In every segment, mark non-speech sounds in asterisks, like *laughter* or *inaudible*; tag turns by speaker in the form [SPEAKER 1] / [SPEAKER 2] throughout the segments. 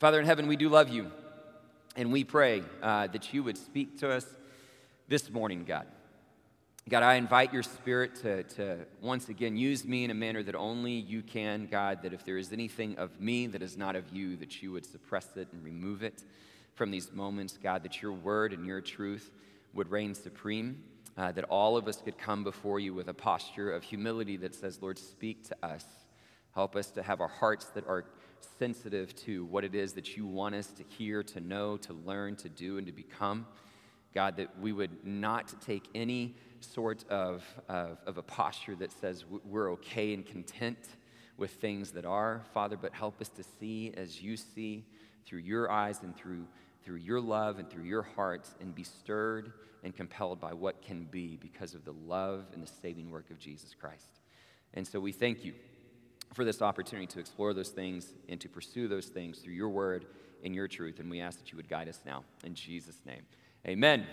[SPEAKER 1] Father in heaven, we do love you, and we pray uh, that you would speak to us this morning, God. God, I invite your spirit to, to once again use me in a manner that only you can, God, that if there is anything of me that is not of you, that you would suppress it and remove it from these moments, God, that your word and your truth would reign supreme, uh, that all of us could come before you with a posture of humility that says, Lord, speak to us. Help us to have our hearts that are sensitive to what it is that you want us to hear, to know, to learn, to do, and to become. God, that we would not take any sort of, of, of, a posture that says we're okay and content with things that are, Father, but help us to see as you see through your eyes and through, through your love and through your heart and be stirred and compelled by what can be because of the love and the saving work of Jesus Christ. And so we thank you for this opportunity to explore those things and to pursue those things through your word and your truth. And we ask that you would guide us now. In Jesus' name, amen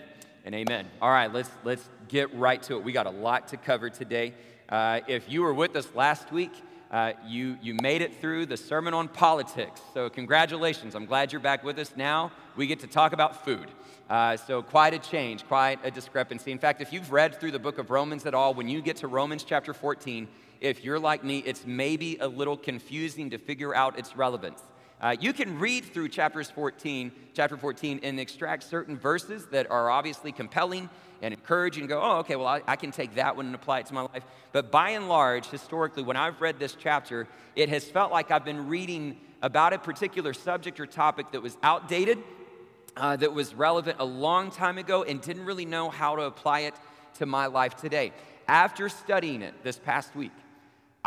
[SPEAKER 1] and amen. All right, let's, let's get right to it. We got a lot to cover today. Uh, if you were with us last week, uh, you, you made it through the sermon on politics. So, congratulations. I'm glad you're back with us now. We get to talk about food. Uh, so, quite a change, quite a discrepancy. In fact, if you've read through the book of Romans at all, when you get to Romans chapter 14, if you're like me, it's maybe a little confusing to figure out its relevance. Uh, you can read through chapters 14, chapter 14, and extract certain verses that are obviously compelling and encouraging and go, oh, okay, well, I, I, can take that one and apply it to my life. But by and large, historically, when I've read this chapter, it has felt like I've been reading about a particular subject or topic that was outdated, uh, that was relevant a long time ago, and didn't really know how to apply it to my life today. After studying it this past week,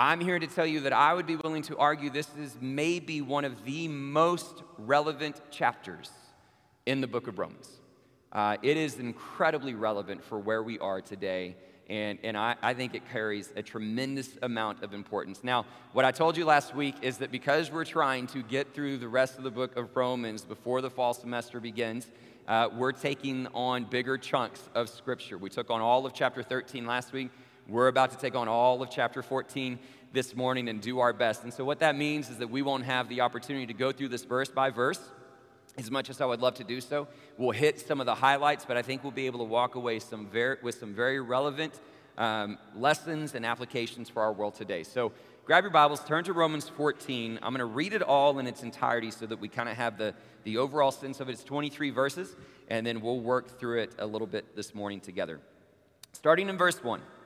[SPEAKER 1] I'm here to tell you that I would be willing to argue this is maybe one of the most relevant chapters in the book of Romans. Uh, it is incredibly relevant for where we are today, and, and I, I think it carries a tremendous amount of importance. Now, what I told you last week is that because we're trying to get through the rest of the book of Romans before the fall semester begins, uh, we're taking on bigger chunks of Scripture. We took on all of chapter 13 last week. We're about to take on all of chapter 14 this morning and do our best. And so, what that means is that we won't have the opportunity to go through this verse by verse as much as I would love to do so. We'll hit some of the highlights, but I think we'll be able to walk away some with some very relevant um, lessons and applications for our world today. So, grab your Bibles, turn to Romans 14. I'm going to read it all in its entirety so that we kind of have the, the overall sense of it. It's 23 verses, and then we'll work through it a little bit this morning together. Starting in verse 1.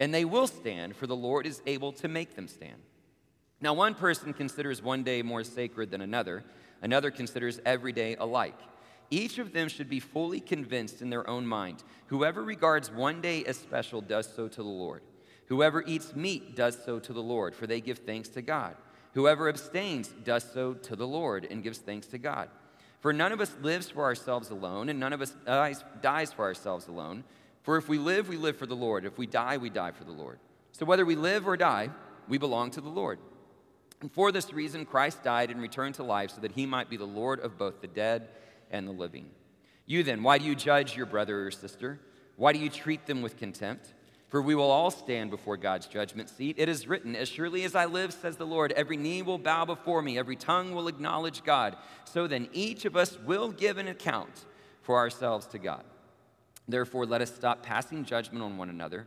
[SPEAKER 1] and they will stand, for the Lord is able to make them stand. Now, one person considers one day more sacred than another, another considers every day alike. Each of them should be fully convinced in their own mind. Whoever regards one day as special does so to the Lord. Whoever eats meat does so to the Lord, for they give thanks to God. Whoever abstains does so to the Lord and gives thanks to God. For none of us lives for ourselves alone, and none of us dies, dies for ourselves alone. For if we live, we live for the Lord. If we die, we die for the Lord. So whether we live or die, we belong to the Lord. And for this reason, Christ died and returned to life so that he might be the Lord of both the dead and the living. You then, why do you judge your brother or sister? Why do you treat them with contempt? For we will all stand before God's judgment seat. It is written, As surely as I live, says the Lord, every knee will bow before me, every tongue will acknowledge God. So then each of us will give an account for ourselves to God. Therefore, let us stop passing judgment on one another.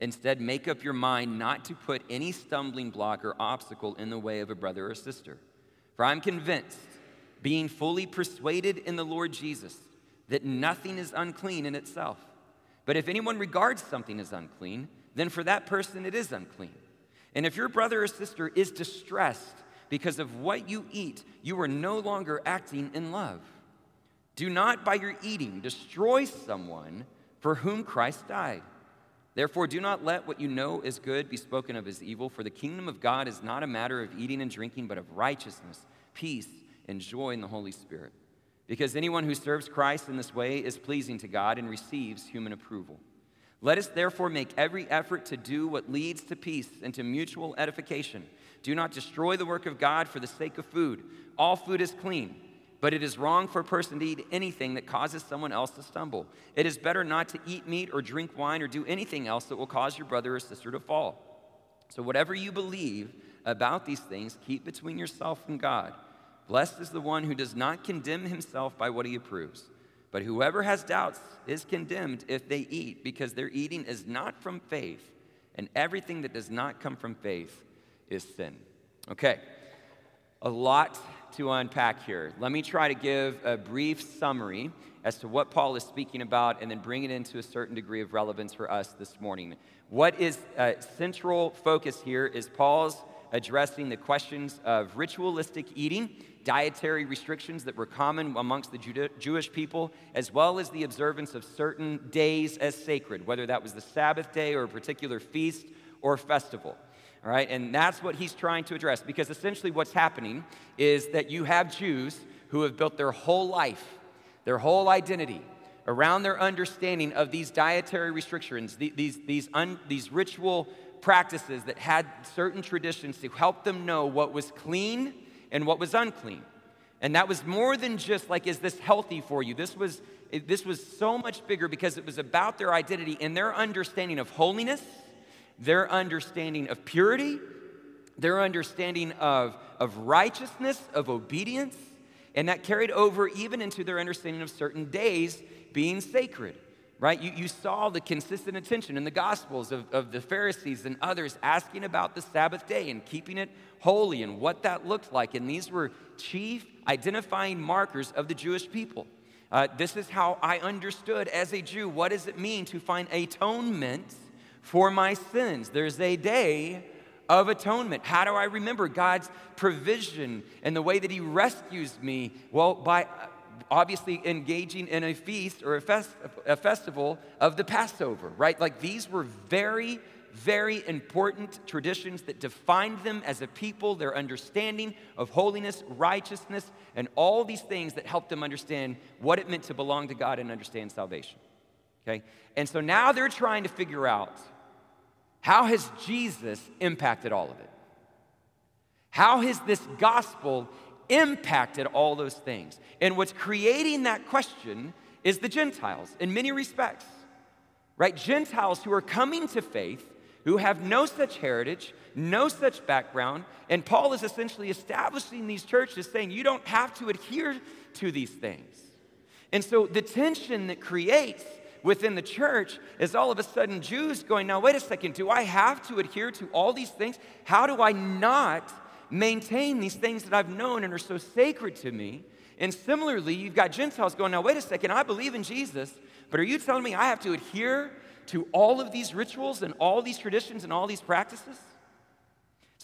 [SPEAKER 1] Instead, make up your mind not to put any stumbling block or obstacle in the way of a brother or sister. For I'm convinced, being fully persuaded in the Lord Jesus, that nothing is unclean in itself. But if anyone regards something as unclean, then for that person it is unclean. And if your brother or sister is distressed because of what you eat, you are no longer acting in love. Do not by your eating destroy someone for whom Christ died. Therefore, do not let what you know is good be spoken of as evil, for the kingdom of God is not a matter of eating and drinking, but of righteousness, peace, and joy in the Holy Spirit. Because anyone who serves Christ in this way is pleasing to God and receives human approval. Let us therefore make every effort to do what leads to peace and to mutual edification. Do not destroy the work of God for the sake of food. All food is clean, but it is wrong for a person to eat anything that causes someone else to stumble. It is better not to eat meat or drink wine or do anything else that will cause your brother or sister to fall. So, whatever you believe about these things, keep between yourself and God. Blessed is the one who does not condemn himself by what he approves. But whoever has doubts is condemned if they eat, because their eating is not from faith, and everything that does not come from faith is sin. Okay, a lot to unpack here. Let me try to give a brief summary as to what Paul is speaking about and then bring it into a certain degree of relevance for us this morning. What is a central focus here is Paul's addressing the questions of ritualistic eating dietary restrictions that were common amongst the Jewish people, as well as the observance of certain days as sacred, whether that was the Sabbath day or a particular feast or festival. All right, and that's what he's trying to address because essentially what's happening is that you have Jews who have built their whole life, their whole identity around their understanding of these dietary restrictions, these, these, un, these ritual practices that had certain traditions to help them know what was clean and what was unclean. And that was more than just like, is this healthy for you? This was, this was so much bigger because it was about their identity and their understanding of holiness, their understanding of purity, their understanding of, of righteousness, of obedience, and that carried over even into their understanding of certain days being sacred right? You, you saw the consistent attention in the Gospels of, of the Pharisees and others asking about the Sabbath day and keeping it holy and what that looked like. And these were chief identifying markers of the Jewish people. Uh, this is how I understood as a Jew what does it mean to find atonement for my sins? There's a day of atonement. How do I remember God's provision and the way that He rescues me? Well, by uh, obviously engaging in a feast or a, fest, a festival of the Passover, right? Like these were very, very important traditions that defined them as a people, their understanding of holiness, righteousness, and all these things that helped them understand what it meant to belong to God and understand salvation. Okay? And so now they're trying to figure out how has Jesus impacted all of it? How has this gospel impacted all those things. And what's creating that question is the Gentiles in many respects, right? Gentiles who are coming to faith, who have no such heritage, no such background. And Paul is essentially establishing these churches saying you don't have to adhere to these things. And so the tension that creates within the church is all of a sudden Jews going, now, wait a second, do I have to adhere to all these things? How do I not maintain these things that I've known and are so sacred to me. And similarly, you've got Gentiles going, now, wait a second, I believe in Jesus, but are you telling me I have to adhere to all of these rituals and all these traditions and all these practices?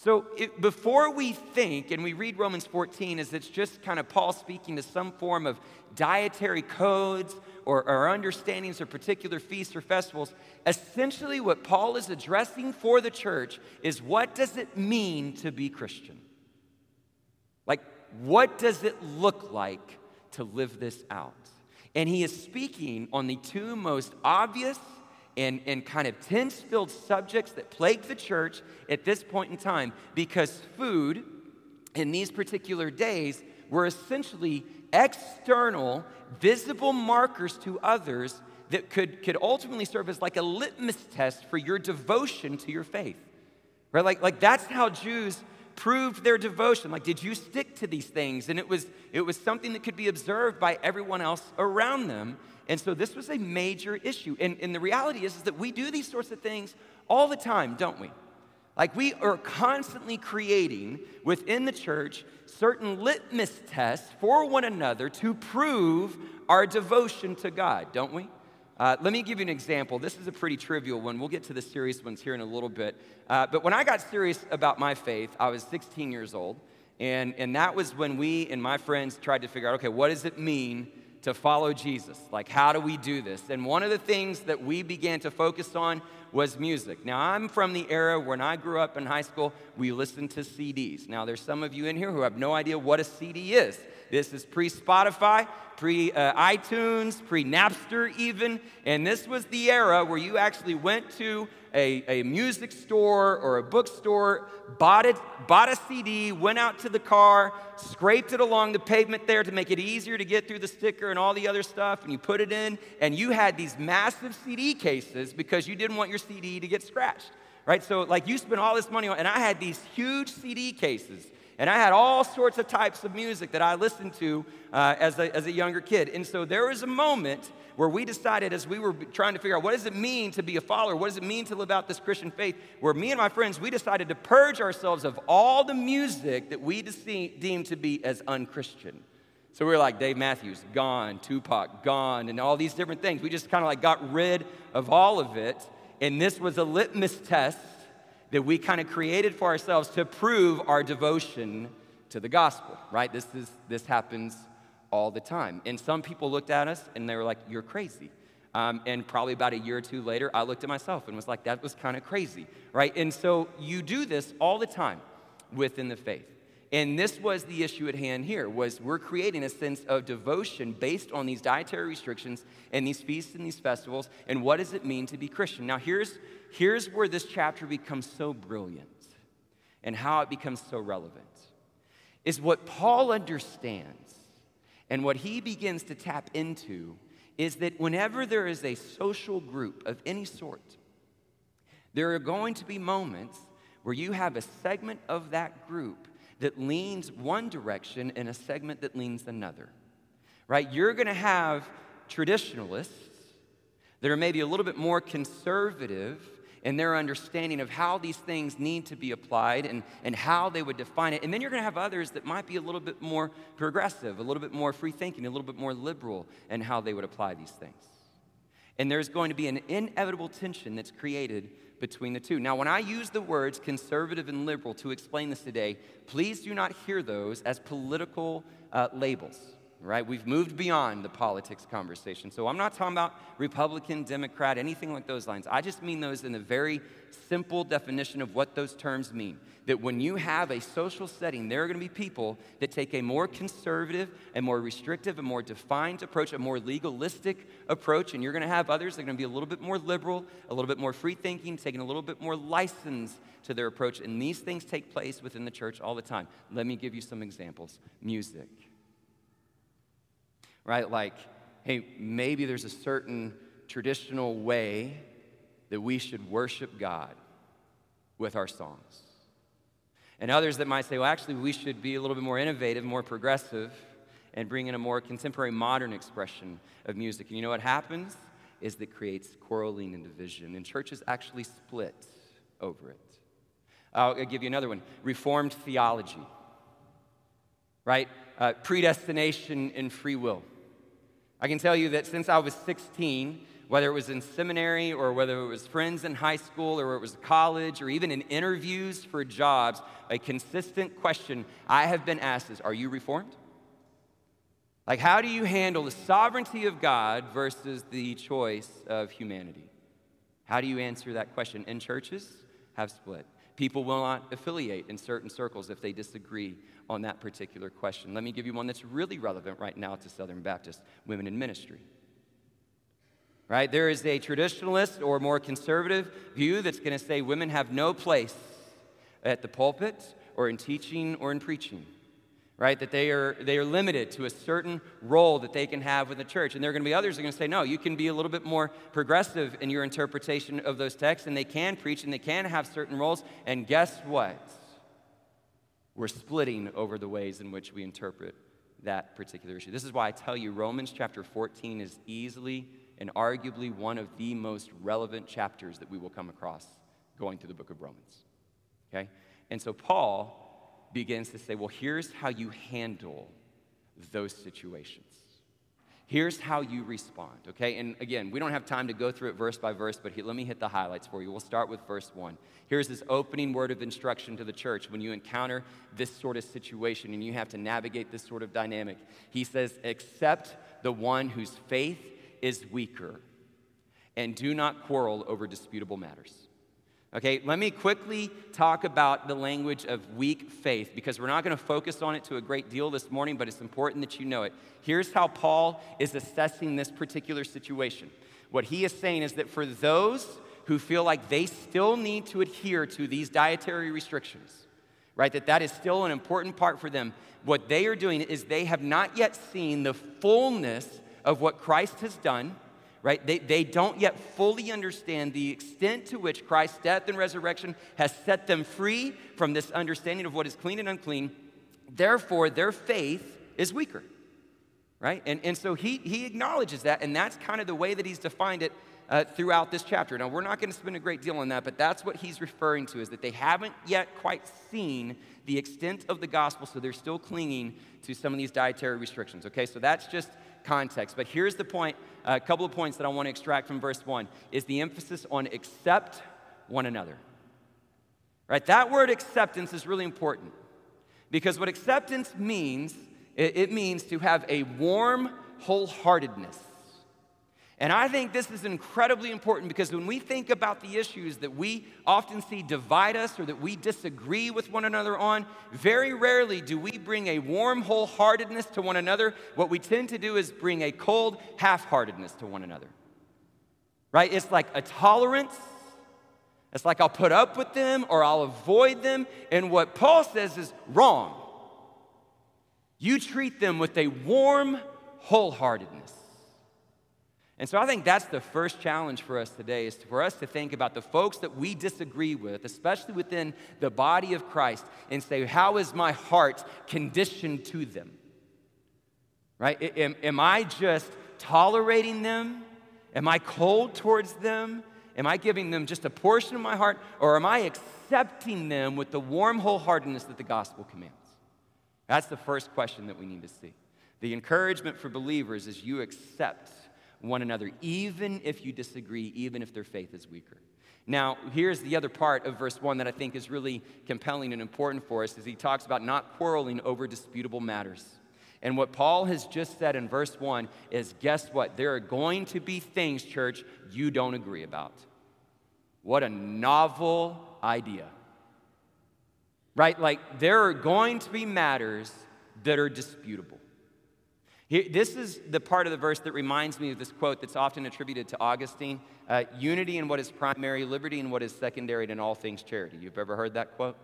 [SPEAKER 1] So, it, before we think and we read Romans 14 as it's just kind of Paul speaking to some form of dietary codes or, or understandings of particular feasts or festivals, essentially what Paul is addressing for the church is what does it mean to be Christian? Like, what does it look like to live this out? And he is speaking on the two most obvious and, and kind of tense filled subjects that plague the church at this point in time because food in these particular days were essentially external, visible markers to others that could, could ultimately serve as like a litmus test for your devotion to your faith. Right? Like, like that's how Jews proved their devotion. Like, did you stick to these things? And it was, it was something that could be observed by everyone else around them. And so this was a major issue. And, and the reality is, is that we do these sorts of things all the time, don't we? Like we are constantly creating within the church certain litmus tests for one another to prove our devotion to God, don't we? Uh, let me give you an example. This is a pretty trivial one. We'll get to the serious ones here in a little bit. Uh, but when I got serious about my faith, I was 16 years old. And, and that was when we and my friends tried to figure out okay, what does it mean to follow Jesus. Like, how do we do this? And one of the things that we began to focus on was music. Now, I'm from the era when I grew up in high school, we listened to CDs. Now, there's some of you in here who have no idea what a CD is. This is pre Spotify, pre uh, iTunes, pre Napster, even. And this was the era where you actually went to a, a music store or a bookstore, bought, it, bought a CD, went out to the car, scraped it along the pavement there to make it easier to get through the sticker and all the other stuff, and you put it in, and you had these massive CD cases because you didn't want your CD to get scratched. Right? So, like, you spent all this money on, and I had these huge CD cases and I had all sorts of types of music that I listened to uh, as, a, as a younger kid. And so there was a moment where we decided, as we were trying to figure out what does it mean to be a follower, what does it mean to live out this Christian faith, where me and my friends, we decided to purge ourselves of all the music that we deemed to be as unchristian. So we were like Dave Matthews, gone, Tupac, gone, and all these different things. We just kind of like got rid of all of it. And this was a litmus test that we kind of created for ourselves to prove our devotion to the gospel, right? This, is, this happens all the time. And some people looked at us and they were like, You're crazy. Um, and probably about a year or two later, I looked at myself and was like, That was kind of crazy, right? And so you do this all the time within the faith. And this was the issue at hand here was we're creating a sense of devotion based on these dietary restrictions and these feasts and these festivals and what does it mean to be Christian. Now here's here's where this chapter becomes so brilliant and how it becomes so relevant. Is what Paul understands and what he begins to tap into is that whenever there is a social group of any sort, there are going to be moments where you have a segment of that group that leans one direction and a segment that leans another. Right? You're going to have traditionalists that are maybe a little bit more conservative in their understanding of how these things need to be applied and, and how they would define it. And then you're going to have others that might be a little bit more progressive, a little bit more free thinking, a little bit more liberal in how they would apply these things. And there's going to be an inevitable tension that's created between the two. Now, when I use the words conservative and liberal to explain this today, please do not hear those as political uh, labels right? We've moved beyond the politics conversation. So I'm not talking about Republican, Democrat, anything like those lines. I just mean those in a very simple definition of what those terms mean. That when you have a social setting, there are going to be people that take a more conservative and more restrictive and more defined approach, a more legalistic approach, and you're going to have others that are going to be a little bit more liberal, a little bit more free thinking, taking a little bit more license to their approach. And these things take place within the church all the time. Let me give you some examples music right? Like, hey, maybe there's a certain traditional way that we should worship God with our songs. And others that might say, well, actually, we should be a little bit more innovative, more progressive, and bring in a more contemporary, modern expression of music. And you know what happens? Is that creates quarreling and division, and churches actually split over it. I'll give you another one Reformed theology, right? Uh, predestination and free will. I can tell you that since I was 16, whether it was in seminary or whether it was friends in high school or it was college or even in interviews for jobs, a consistent question I have been asked is Are you reformed? Like, how do you handle the sovereignty of God versus the choice of humanity? How do you answer that question? And churches have split. People will not affiliate in certain circles if they disagree on that particular question. Let me give you one that's really relevant right now to Southern Baptist women in ministry. Right? There is a traditionalist or more conservative view that's going to say women have no place at the pulpit or in teaching or in preaching right? That they are, they are limited to a certain role that they can have with the church. And there are going to be others that are going to say, no, you can be a little bit more progressive in your interpretation of those texts, and they can preach and they can have certain roles. And guess what? We're splitting over the ways in which we interpret that particular issue. This is why I tell you Romans chapter 14 is easily and arguably one of the most relevant chapters that we will come across going through the book of Romans. Okay? And so Paul begins to say, well, here's how you handle those situations. Here's how you respond, okay? And again, we don't have time to go through it verse by verse, but let me hit the highlights for you. We'll start with verse one. Here's this opening word of instruction to the church when you encounter this sort of situation and you have to navigate this sort of dynamic. He says, Accept the one whose faith is weaker, and do not quarrel over disputable matters. Okay, let me quickly talk about the language of weak faith because we're not going to focus on it to a great deal this morning, but it's important that you know it. Here's how Paul is assessing this particular situation. What he is saying is that for those who feel like they still need to adhere to these dietary restrictions, right, that that is still an important part for them, what they are doing is they have not yet seen the fullness of what Christ has done right? They, they don't yet fully understand the extent to which Christ's death and resurrection has set them free from this understanding of what is clean and unclean. Therefore, their faith is weaker, right? And, and so he, he acknowledges that, and that's kind of the way that he's defined it uh, throughout this chapter. Now, we're not going to spend a great deal on that, but that's what he's referring to is that they haven't yet quite seen the extent of the gospel, so they're still clinging to some of these dietary restrictions, okay? So that's just context. But here's the point a couple of points that I want to extract from verse 1 is the emphasis on accept one another. Right? That word acceptance is really important because what acceptance means, it means to have a warm wholeheartedness and I think this is incredibly important because when we think about the issues that we often see divide us or that we disagree with one another on, very rarely do we bring a warm wholeheartedness to one another. What we tend to do is bring a cold half heartedness to one another. Right? It's like a tolerance. It's like I'll put up with them or I'll avoid them. And what Paul says is wrong. You treat them with a warm wholeheartedness. And so I think that's the first challenge for us today is for us to think about the folks that we disagree with, especially within the body of Christ, and say, how is my heart conditioned to them? Right? Am, am I just tolerating them? Am I cold towards them? Am I giving them just a portion of my heart? Or am I accepting them with the warm wholeheartedness that the gospel commands? That's the first question that we need to see. The encouragement for believers is you accept one another, even if you disagree, even if their faith is weaker. Now, here's the other part of verse 1 that I think is really compelling and important for us is he talks about not quarreling over disputable matters. And what Paul has just said in verse 1 is guess what? There are going to be things, church, you don't agree about. What a novel idea. Right? Like, there are going to be matters that are disputable. This is the part of the verse that reminds me of this quote that's often attributed to Augustine uh, unity in what is primary, liberty in what is secondary, and in all things charity. You've ever heard that quote?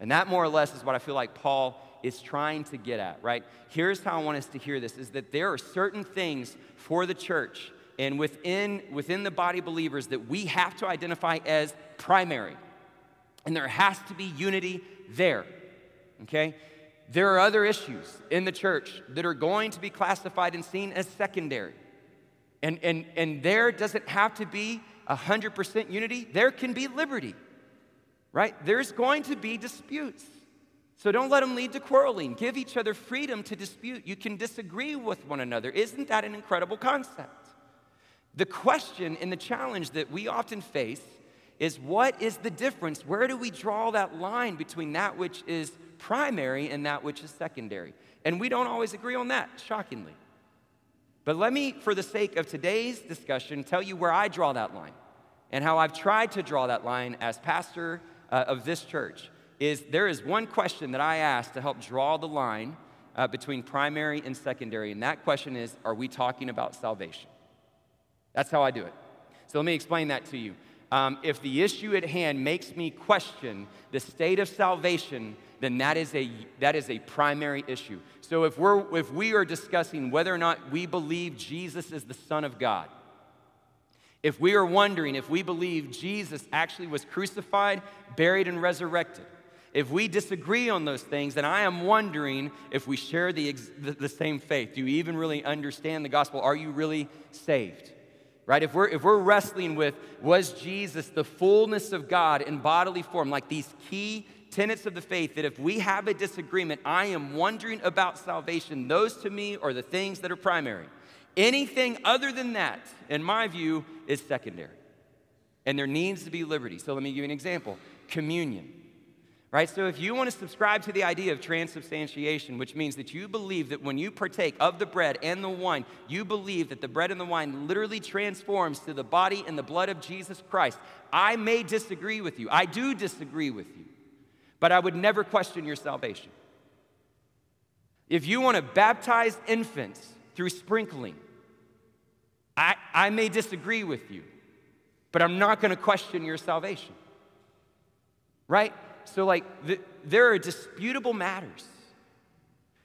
[SPEAKER 1] And that more or less is what I feel like Paul is trying to get at, right? Here's how I want us to hear this is that there are certain things for the church and within, within the body believers that we have to identify as primary. And there has to be unity there, okay? There are other issues in the church that are going to be classified and seen as secondary. And, and, and there doesn't have to be 100% unity, there can be liberty, right? There's going to be disputes. So don't let them lead to quarreling. Give each other freedom to dispute. You can disagree with one another. Isn't that an incredible concept? The question and the challenge that we often face is what is the difference? Where do we draw that line between that which is primary and that which is secondary. And we don't always agree on that, shockingly. But let me, for the sake of today's discussion, tell you where I draw that line and how I've tried to draw that line as pastor uh, of this church. Is there is one question that I ask to help draw the line uh, between primary and secondary, and that question is Are we talking about salvation? That's how I do it. So let me explain that to you. Um, if the issue at hand makes me question the state of salvation, then that is a, that is a primary issue. So if, we're, if we are discussing whether or not we believe Jesus is the Son of God, if we are wondering if we believe Jesus actually was crucified, buried, and resurrected, if we disagree on those things, then I am wondering if we share the, the, the, same faith. Do you even really understand the gospel? Are you really saved? Right? If we're, if we're wrestling with, was Jesus the fullness of God in bodily form, like these key tenets of the faith that if we have a disagreement, I am wondering about salvation, those to me are the things that are primary. Anything other than that, in my view, is secondary. And there needs to be liberty. So let me give you an example communion. Right? So if you want to subscribe to the idea of transubstantiation, which means that you believe that when you partake of the bread and the wine, you believe that the bread and the wine literally transforms to the body and the blood of Jesus Christ, I may disagree with you. I do disagree with you. But I would never question your salvation. If you want to baptize infants through sprinkling, I, I may disagree with you, but I'm not going to question your salvation. Right? So, like, the, there are disputable matters,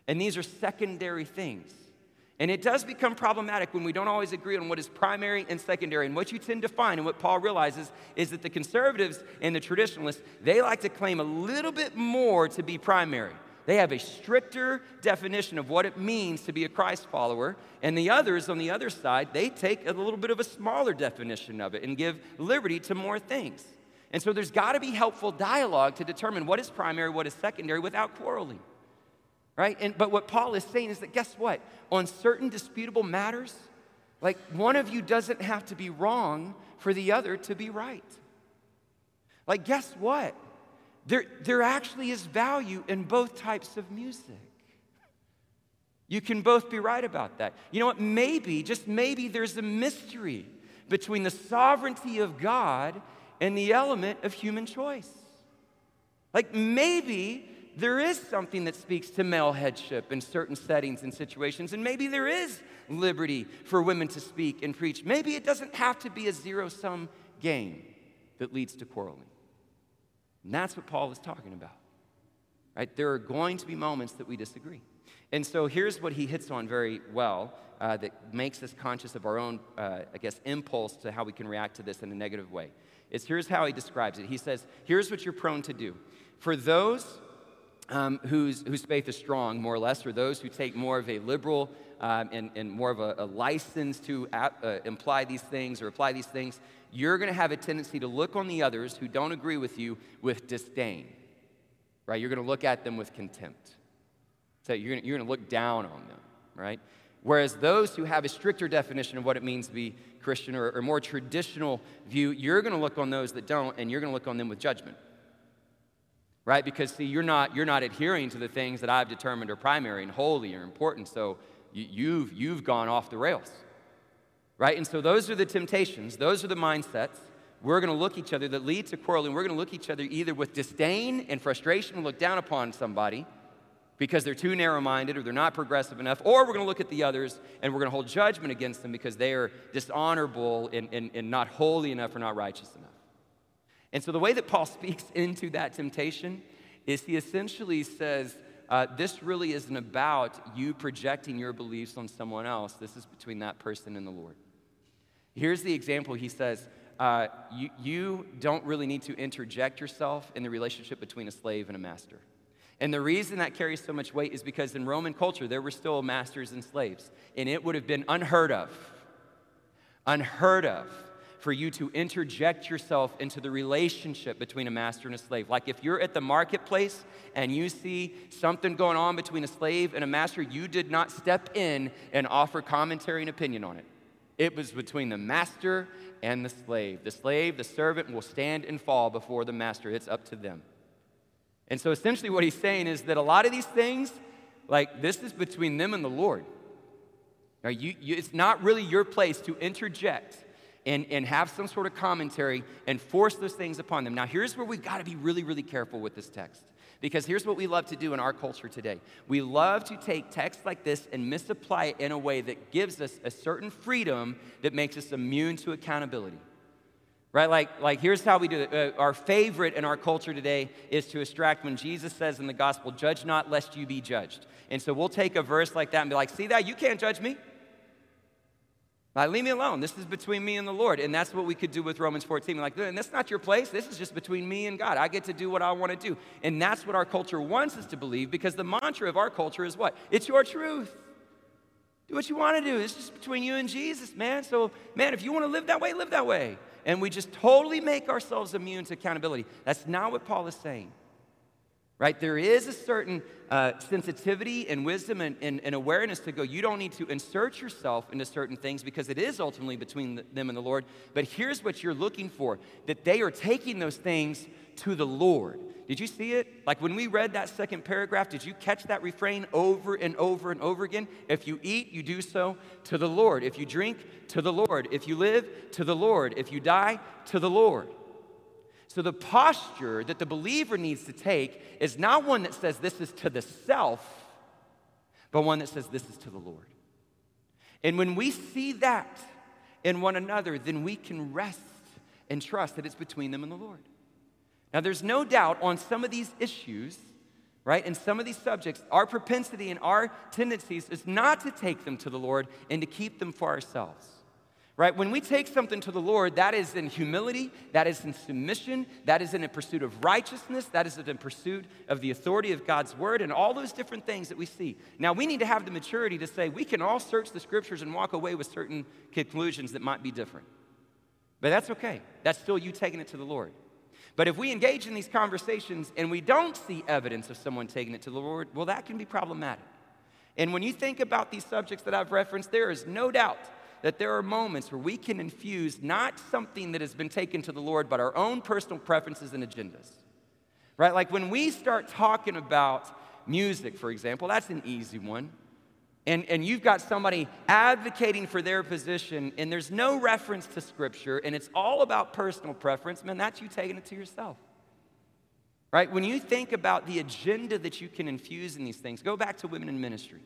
[SPEAKER 1] and these are secondary things. And it does become problematic when we don't always agree on what is primary and secondary. And what you tend to find, and what Paul realizes, is that the conservatives and the traditionalists, they like to claim a little bit more to be primary. They have a stricter definition of what it means to be a Christ follower. And the others on the other side, they take a little bit of a smaller definition of it and give liberty to more things. And so there's got to be helpful dialogue to determine what is primary, what is secondary without quarreling. Right? And, but what Paul is saying is that guess what? On certain disputable matters, like one of you doesn't have to be wrong for the other to be right. Like, guess what? There, there actually is value in both types of music. You can both be right about that. You know what? Maybe, just maybe, there's a mystery between the sovereignty of God and the element of human choice. Like maybe there is something that speaks to male headship in certain settings and situations, and maybe there is liberty for women to speak and preach. Maybe it doesn't have to be a zero sum game that leads to quarreling. And that's what Paul is talking about. Right? There are going to be moments that we disagree. And so here's what he hits on very well uh, that makes us conscious of our own, uh, I guess, impulse to how we can react to this in a negative way is here's how he describes it. He says, Here's what you're prone to do. For those um, whose, whose faith is strong, more or less, or those who take more of a liberal um, and, and, more of a, a license to ap, uh, imply these things or apply these things, you're going to have a tendency to look on the others who don't agree with you with disdain. Right? You're going to look at them with contempt. So you're going to look down on them, right? Whereas those who have a stricter definition of what it means to be Christian or, or more traditional view, you're going to look on those that don't, and you're going to look on them with judgment. Right? Because, see, you're not, you're not adhering to the things that I've determined are primary and holy or important, so you, you've, you've gone off the rails. Right? And so those are the temptations, those are the mindsets. We're going to look each other that lead to quarreling. We're going to look each other either with disdain and frustration look down upon somebody because they're too narrow minded or they're not progressive enough, or we're going to look at the others and we're going to hold judgment against them because they are dishonorable and, and, and not holy enough or not righteous enough. And so the way that Paul *laughs* speaks into that temptation is he essentially says, uh, This really isn't about you projecting your beliefs on someone else. This is between that person and the Lord. Here's the example he says, uh, you, you don't really need to interject yourself in the relationship between a slave and a master. And the reason that carries so much weight is because in Roman culture, there were still masters and slaves. And it would have been unheard of, unheard of for you to interject yourself into the relationship between a master and a slave. Like if you're at the marketplace and you see something going on between a slave and a master, you did not step in and offer commentary and opinion on it. It was between the master and the slave. The slave, the servant, will stand and fall before the master. It's up to them. And so essentially, what he's saying is that a lot of these things, like this is between them and the Lord. Now, you, you, it's not really your place to interject and, and have some sort of commentary and force those things upon them. Now, here's where we've got to be really, really careful with this text. Because here's what we love to do in our culture today we love to take texts like this and misapply it in a way that gives us a certain freedom that makes us immune to accountability. Right? Like, like here's how we do it. Uh, our favorite in our culture today is to extract when Jesus says in the gospel, judge not lest you be judged. And so we'll take a verse like that and be like, see that? You can't judge me. Like, leave me alone. This is between me and the Lord. And that's what we could do with Romans 14. Like, and that's not your place. This is just between me and God. I get to do what I want to do. And that's what our culture wants us to believe because the mantra of our culture is what? It's your truth. Do what you want to do. It's just between you and Jesus, man. So, man, if you want to live that way, live that way and we just totally make ourselves immune to accountability. That's not what Paul is saying. right? There is a certain uh, sensitivity and wisdom and, and, and, awareness to go, you don't need to insert yourself into certain things because it is ultimately between the, them and the Lord. But here's what you're looking for that they are taking those things to the Lord. Did you see it? Like when we read that second paragraph, did you catch that refrain over and over and over again? If you eat, you do so to the Lord. If you drink, to the Lord. If you live, to the Lord. If you die, to the Lord. So the posture that the believer needs to take is not one that says this is to the self, but one that says this is to the Lord. And when we see that in one another, then we can rest and trust that it's between them and the Lord. Now, there's no doubt on some of these issues, right, and some of these subjects, our propensity and our tendencies is not to take them to the Lord and to keep them for ourselves right? When we take something to the Lord, that is in humility, that is in submission, that is in a pursuit of righteousness, that is in pursuit of the authority of God's word, and all those different things that we see. Now, we need to have the maturity to say we can all search the scriptures and walk away with certain conclusions that might be different. But that's okay. That's still you taking it to the Lord. But if we engage in these conversations and we don't see evidence of someone taking it to the Lord, well, that can be problematic. And when you think about these subjects that I've referenced, there is no doubt that there are moments where we can infuse not something that has been taken to the Lord, but our own personal preferences and agendas. Right? Like when we start talking about music, for example, that's an easy one. And, and you've got somebody advocating for their position, and there's no reference to Scripture, and it's all about personal preference, man, that's you taking it to yourself. Right? When you think about the agenda that you can infuse in these things, go back to women in ministry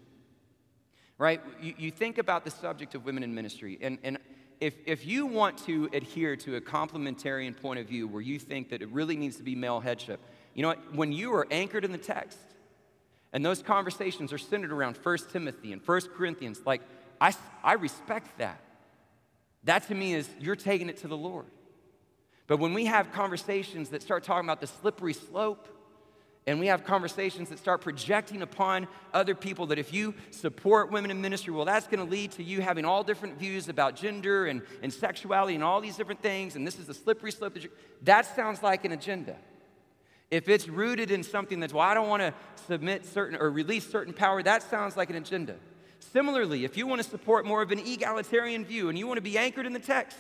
[SPEAKER 1] right? You, you think about the subject of women in ministry, and, and if, if you want to adhere to a complementarian point of view where you think that it really needs to be male headship, you know what? When you are anchored in the text, and those conversations are centered around 1 Timothy and 1 Corinthians, like, I, I respect that. That to me is you're taking it to the Lord. But when we have conversations that start talking about the slippery slope, and we have conversations that start projecting upon other people that if you support women in ministry, well, that's going to lead to you having all different views about gender and, and sexuality and all these different things, and this is the slippery slope. That, that sounds like an agenda. If it's rooted in something that's, well, I don't want to submit certain or release certain power, that sounds like an agenda. Similarly, if you want to support more of an egalitarian view and you want to be anchored in the text,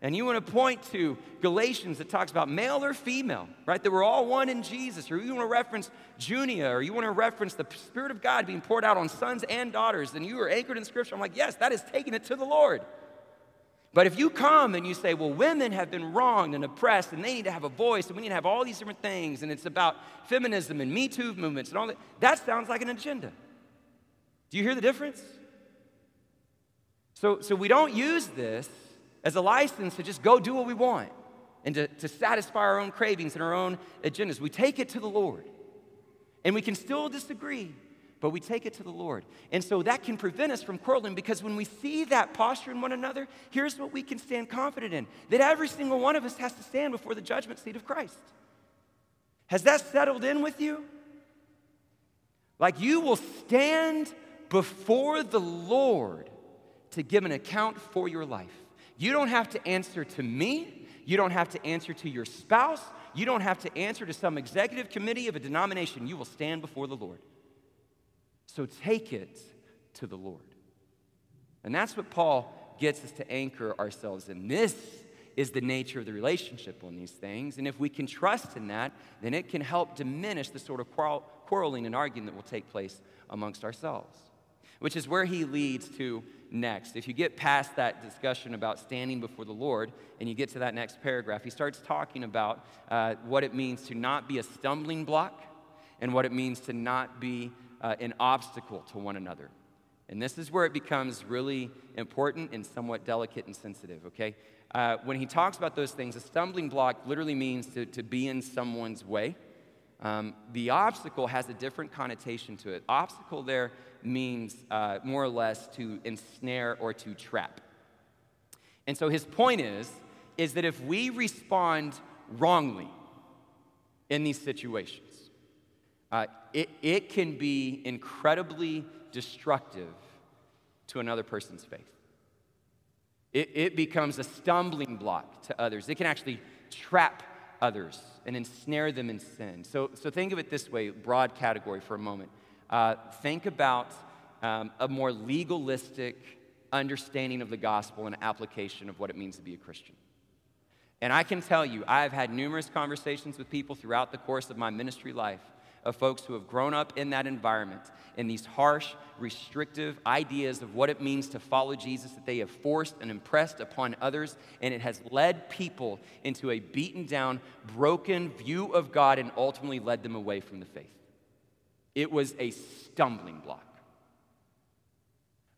[SPEAKER 1] and you want to point to Galatians that talks about male or female, right? That we're all one in Jesus, or you want to reference Junia, or you want to reference the Spirit of God being poured out on sons and daughters, then you are anchored in Scripture. I'm like, yes, that is taking it to the Lord. But if you come and you say, well, women have been wronged and oppressed, and they need to have a voice, and we need to have all these different things, and it's about feminism and Me Too movements and all that, that sounds like an agenda. Do you hear the difference? So, so we don't use this as a license to just go do what we want and to, to satisfy our own cravings and our own agendas. We take it to the Lord. And we can still disagree, but we take it to the Lord. And so that can prevent us from quarreling because when we see that posture in one another, here's what we can stand confident in that every single one of us has to stand before the judgment seat of Christ. Has that settled in with you? Like you will stand before the Lord to give an account for your life. You don't have to answer to me. You don't have to answer to your spouse. You don't have to answer to some executive committee of a denomination. You will stand before the Lord. So take it to the Lord. And that's what Paul gets us to anchor ourselves in. This is the nature of the relationship on these things. And if we can trust in that, then it can help diminish the sort of quarreling and arguing that will take place amongst ourselves, which is where he leads to next. If you get past that discussion about standing before the Lord and you get to that next paragraph, he starts talking about uh, what it means to not be a stumbling block and what it means to not be uh, an obstacle to one another. And this is where it becomes really important and somewhat delicate and sensitive, okay? Uh, when he talks about those things, a stumbling block literally means to, to be in someone's way. Um, the obstacle has a different connotation to it. Obstacle there means uh, more or less to ensnare or to trap. And so his point is, is that if we respond wrongly in these situations, uh, it, it can be incredibly destructive to another person's faith. It, it becomes a stumbling block to others. It can actually trap others and ensnare them in sin. So, so think of it this way broad category for a moment. Uh, think about um, a more legalistic understanding of the gospel and application of what it means to be a Christian. And I can tell you, I've had numerous conversations with people throughout the course of my ministry life of folks who have grown up in that environment, in these harsh, restrictive ideas of what it means to follow Jesus that they have forced and impressed upon others, and it has led people into a beaten down, broken view of God and ultimately led them away from the faith. It was a stumbling block.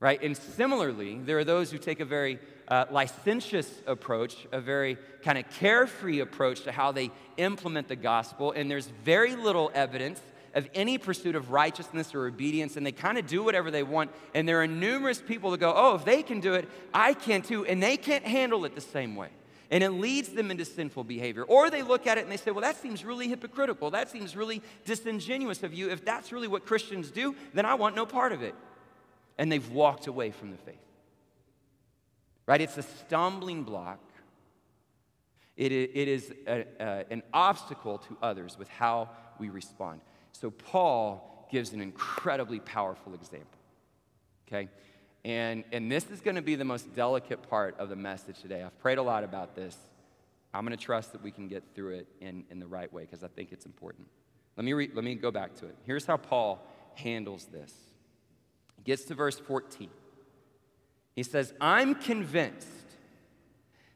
[SPEAKER 1] Right? And similarly, there are those who take a very uh, licentious approach, a very kind of carefree approach to how they implement the gospel, and there's very little evidence of any pursuit of righteousness or obedience, and they kind of do whatever they want. And there are numerous people that go, Oh, if they can do it, I can too, and they can't handle it the same way. And it leads them into sinful behavior. Or they look at it and they say, Well, that seems really hypocritical. That seems really disingenuous of you. If that's really what Christians do, then I want no part of it. And they've walked away from the faith. Right? It's a stumbling block. It is a, a, an obstacle to others with how we respond. So, Paul gives an incredibly powerful example. Okay? And, and this is going to be the most delicate part of the message today. I've prayed a lot about this. I'm going to trust that we can get through it in, in the right way because I think it's important. Let me, re- let me go back to it. Here's how Paul handles this. Gets to verse 14. He says, I'm convinced,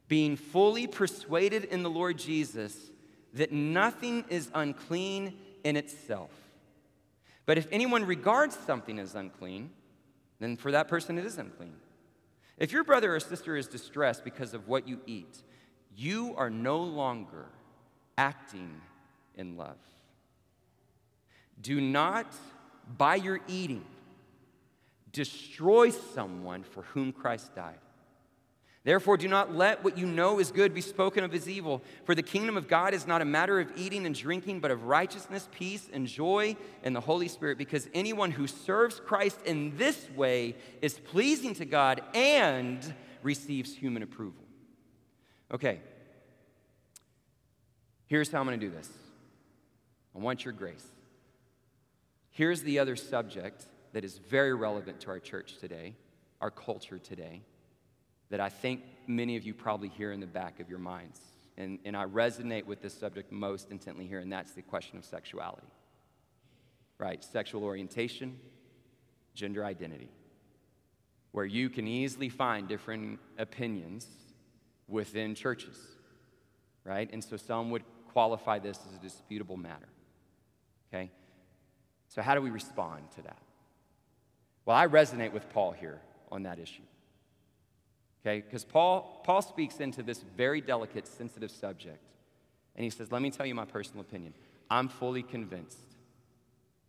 [SPEAKER 1] being fully persuaded in the Lord Jesus, that nothing is unclean in itself. But if anyone regards something as unclean, then for that person it is unclean. If your brother or sister is distressed because of what you eat, you are no longer acting in love. Do not, by your eating, destroy someone for whom Christ died. Therefore, do not let what you know is good be spoken of as evil. For the kingdom of God is not a matter of eating and drinking, but of righteousness, peace, and joy in the Holy Spirit. Because anyone who serves Christ in this way is pleasing to God and receives human approval. Okay, here's how I'm to do this I want your grace. Here's the other subject that is very relevant to our church today, our culture today that I think many of you probably hear in the back of your minds. And, and I resonate with this subject most intently here, and that's the question of sexuality. Right? Sexual orientation, gender identity, where you can easily find different opinions within churches. Right? And so some would qualify this as a disputable matter. Okay? So, how do we respond to that? Well, I resonate with Paul here on that issue okay? Because Paul, Paul speaks into this very delicate, sensitive subject. And he says, Let me tell you my personal opinion. I'm fully convinced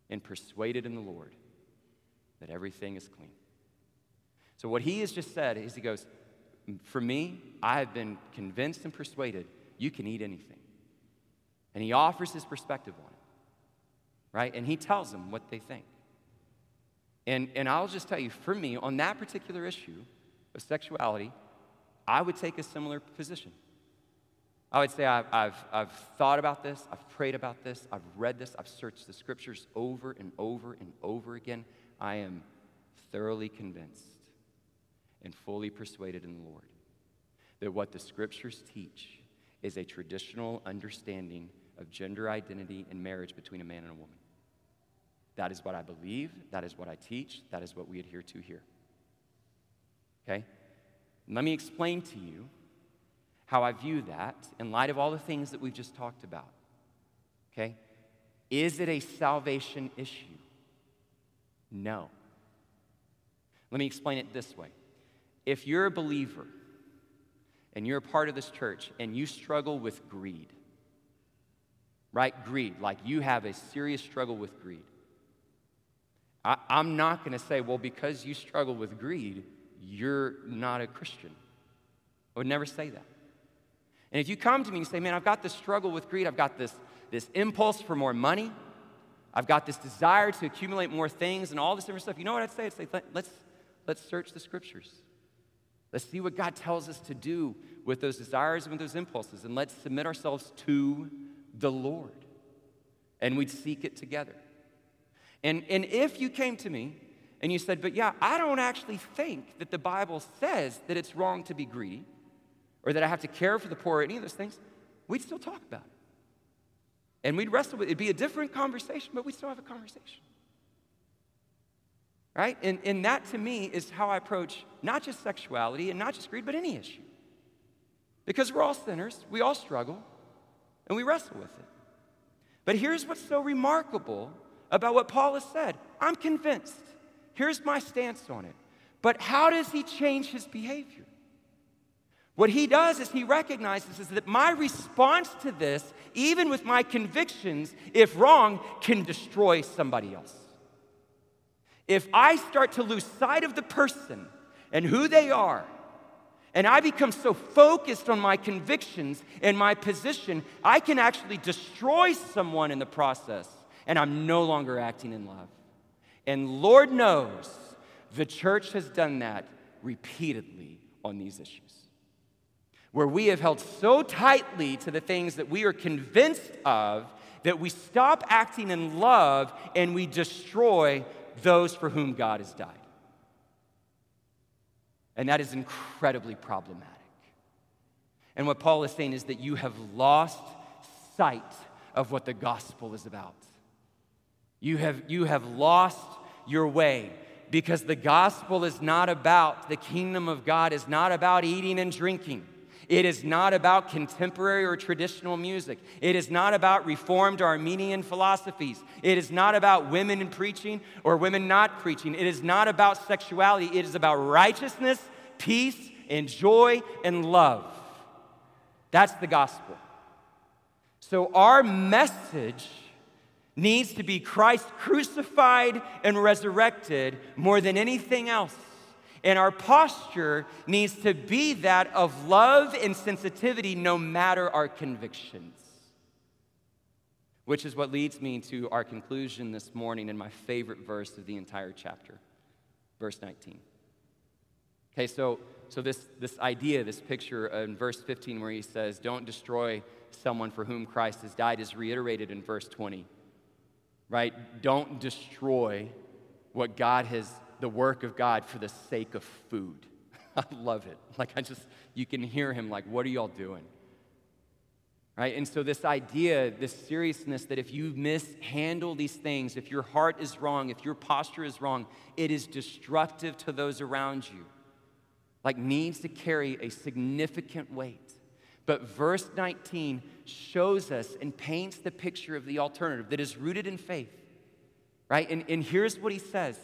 [SPEAKER 1] and persuaded in the Lord that everything is clean. So, what he has just said is, he goes, For me, I have been convinced and persuaded you can eat anything. And he offers his perspective on it, right? And he tells them what they think. And, and I'll just tell you, for me, on that particular issue, of sexuality, I would take a similar position. I would say I've, I've, I've thought about this, I've prayed about this, I've read this, I've searched the scriptures over and over and over again. I am thoroughly convinced and fully persuaded in the Lord that what the scriptures teach is a traditional understanding of gender identity and marriage between a man and a woman. That is what I believe, that is what I teach, that is what we adhere to here. Okay? Let me explain to you how I view that in light of all the things that we've just talked about. Okay? Is it a salvation issue? No. Let me explain it this way. If you're a believer and you're a part of this church and you struggle with greed, right? Greed, like you have a serious struggle with greed. I, am not going to say, well, because you struggle with greed, you're not a Christian. I would never say that. And if you come to me and say, man, I've got this struggle with greed, I've got this, this impulse for more money, I've got this desire to accumulate more things and all this different stuff, you know what I'd say? I'd say, let's, let's search the scriptures. Let's see what God tells us to do with those desires and with those impulses, and let's submit ourselves to the Lord. And we'd seek it together. And, and if you came to me and you said, But yeah, I don't actually think that the Bible says that it's wrong to be greedy or that I have to care for the poor or any of those things, we'd still talk about it. And we'd wrestle with it. It'd be a different conversation, but we'd still have a conversation. Right? And, and that to me is how I approach not just sexuality and not just greed, but any issue. Because we're all sinners, we all struggle, and we wrestle with it. But here's what's so remarkable about what Paul has said I'm convinced. Here's my stance on it. But how does he change his behavior? What he does is he recognizes is that my response to this, even with my convictions, if wrong, can destroy somebody else. If I start to lose sight of the person and who they are, and I become so focused on my convictions and my position, I can actually destroy someone in the process, and I'm no longer acting in love. And Lord knows the church has done that repeatedly on these issues. Where we have held so tightly to the things that we are convinced of that we stop acting in love and we destroy those for whom God has died. And that is incredibly problematic. And what Paul is saying is that you have lost sight of what the gospel is about. You have, you have lost your way because the gospel is not about, the kingdom of God is not about eating and drinking. It is not about contemporary or traditional music. It is not about reformed Arminian philosophies. It is not about women preaching or women not preaching. It is not about sexuality. It is about righteousness, peace, and joy and love. That's the gospel. So, our message needs to be Christ crucified and resurrected more than anything else. And our posture needs to be that of love and sensitivity no matter our convictions. Which is what leads me to our conclusion this morning and my favorite verse of the entire chapter, verse 19. Okay, so, so this, this idea, this picture in verse 15 where he says, Don't destroy someone for whom Christ has died, is reiterated in verse 20. Right? Don't destroy what God has the work of God for the sake of food. *laughs* I love it. Like, I just, you can hear him, like, what are y'all doing? Right? And so, this idea, this seriousness that if you mishandle these things, if your heart is wrong, if your posture is wrong, it is destructive to those around you. Like, needs to carry a significant weight. But verse 19 shows us and paints the picture of the alternative that is rooted in faith. Right? And, and here's what he says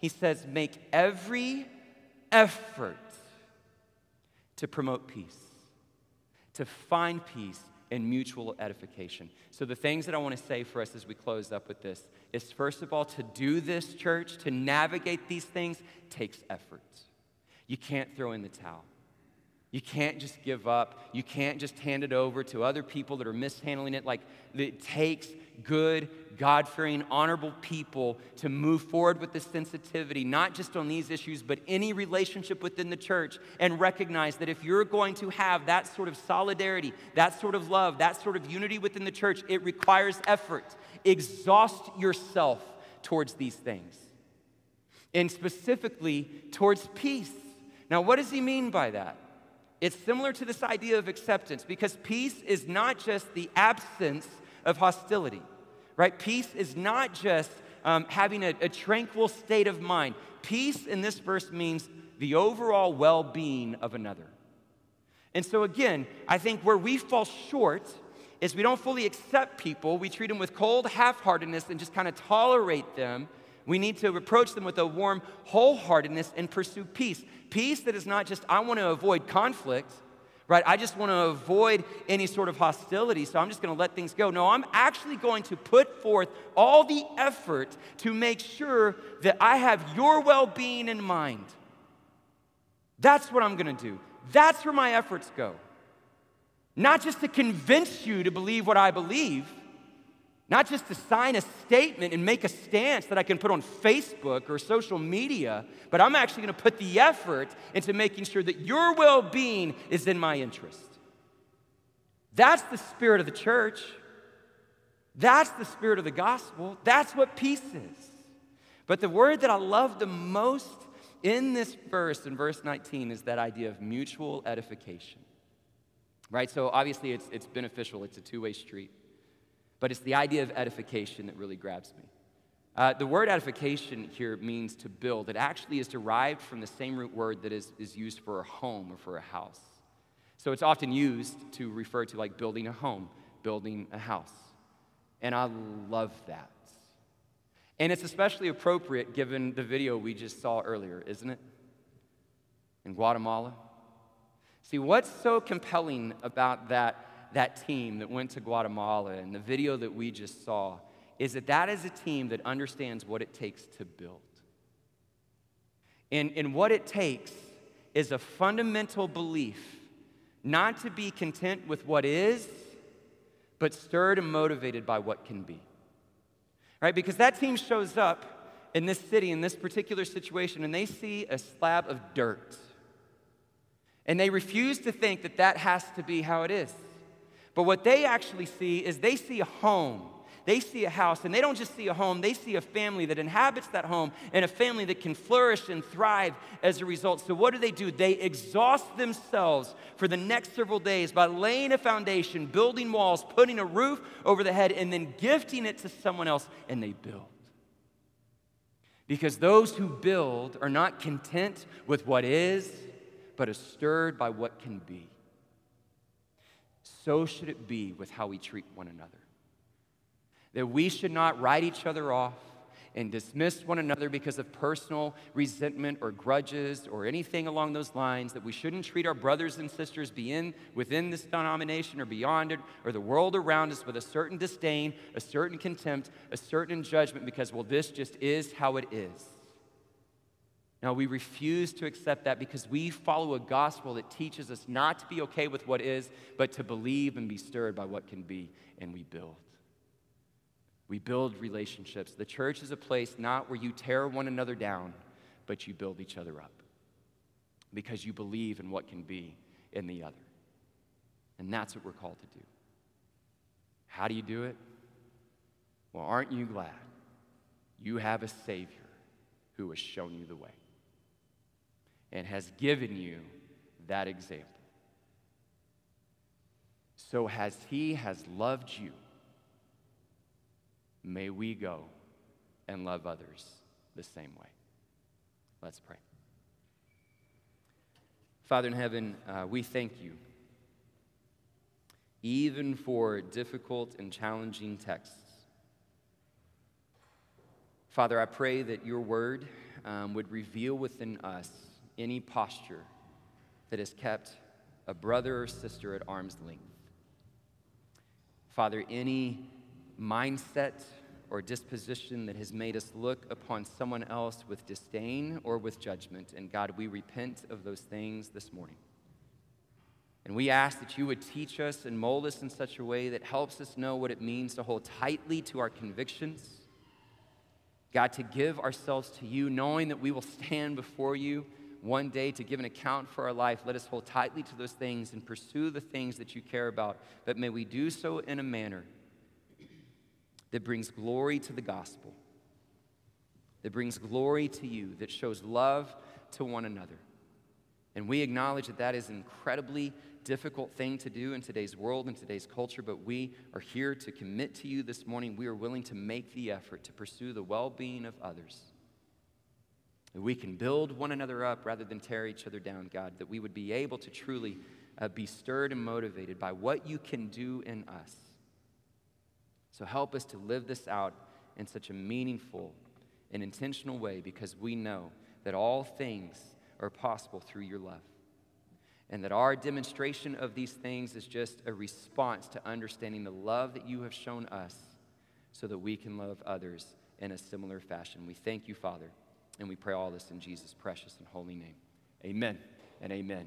[SPEAKER 1] he says, make every effort to promote peace, to find peace and mutual edification. So, the things that I want to say for us as we close up with this is first of all, to do this, church, to navigate these things takes effort. You can't throw in the towel. You can't just give up. You can't just hand it over to other people that are mishandling it. Like, it takes good, God fearing, honorable people to move forward with this sensitivity, not just on these issues, but any relationship within the church, and recognize that if you're going to have that sort of solidarity, that sort of love, that sort of unity within the church, it requires effort. Exhaust yourself towards these things, and specifically towards peace. Now, what does he mean by that? It's similar to this idea of acceptance because peace is not just the absence of hostility, right? Peace is not just um, having a, a tranquil state of mind. Peace in this verse means the overall well being of another. And so, again, I think where we fall short is we don't fully accept people. We treat them with cold half heartedness and just kind of tolerate them. We need to approach them with a warm wholeheartedness and pursue peace. Peace that is not just, I want to avoid conflict, right? I just want to avoid any sort of hostility, so I'm just going to let things go. No, I'm actually going to put forth all the effort to make sure that I have your well being in mind. That's what I'm going to do. That's where my efforts go. Not just to convince you to believe what I believe, Not just to sign a statement and make a stance that I can put on Facebook or social media, but I'm actually going to put the effort into making sure that your well being is in my interest. That's the spirit of the church. That's the spirit of the gospel. That's what peace is. But the word that I love the most in this verse, in verse 19, is that idea of mutual edification. Right? So obviously it's, it's beneficial, it's a two way street. But it's the idea of edification that really grabs me. Uh, the word edification here means to build. It actually is derived from the same root word that is, is used for a home or for a house. So it's often used to refer to like building a home, building a house. And I love that. And it's especially appropriate given the video we just saw earlier, isn't it? In Guatemala. See, what's so compelling about that, that team that went to Guatemala and the video that we just saw is that that is a team that understands what it takes to build. And, and what it takes is a fundamental belief not to be content with what is, but stirred and motivated by what can be. Right? Because that team shows up in this city, in this particular situation, and they see a slab of dirt. And they refuse to think that that has to be how it is. But what they actually see is they see a home they see a house, and they don't just see a home, they see a family that inhabits that home and a family that can flourish and thrive as a result. So, what do they do? They exhaust themselves for the next several days by laying a foundation, building walls, putting a roof over the head, and then gifting it to someone else, and they build. Because those who build are not content with what is, but are stirred by what can be. So should it be with how we treat one another that we should not write each other off and dismiss one another because of personal resentment or grudges or anything along those lines, that we shouldn't treat our brothers and sisters in, within this denomination or beyond it or the world around us with a certain disdain, a certain contempt, a certain judgment because, well, this just is how it is. Now, we refuse to accept that because we follow a gospel that teaches us not to be okay with what is, but to believe and be stirred by what can be, and we build. We build relationships. The church is a place not where you tear one another down, but you build each other up because you believe in what can be in the other. And that's what we're called to do. How do you do it? Well, aren't you glad you have a Savior who has shown you the way and has given you that example? So, as He has loved you, may we go and love others the same way. Let's pray. Father in heaven, uh, we thank you, even for difficult and challenging texts. Father, I pray that your word um, would reveal within us any posture that has kept a brother or sister at arm's length. Father, any mindset or disposition that has made us look upon someone else with disdain or with judgment. And God, we repent of those things this morning. And we ask that you would teach us and mold us in such a way that helps us know what it means to hold tightly to our convictions. God, to give ourselves to you, knowing that we will stand before you one day to give an account for our life. Let us hold tightly to those things and pursue the things that you care about. But may we do so in a manner that brings glory to the gospel, that brings glory to you, that shows love to one another. And we acknowledge that that is an incredibly difficult thing to do in today's world and today's culture, but we are here to commit to you this morning. We are willing to make the effort to pursue the well being of others. That we can build one another up rather than tear each other down, God. That we would be able to truly uh, be stirred and motivated by what you can do in us. So help us to live this out in such a meaningful and intentional way because we know that all things are possible through your love. And that our demonstration of these things is just a response to understanding the love that you have shown us so that we can love others in a similar fashion. We thank you, Father, and we pray all this in Jesus' precious and holy name. Amen and amen.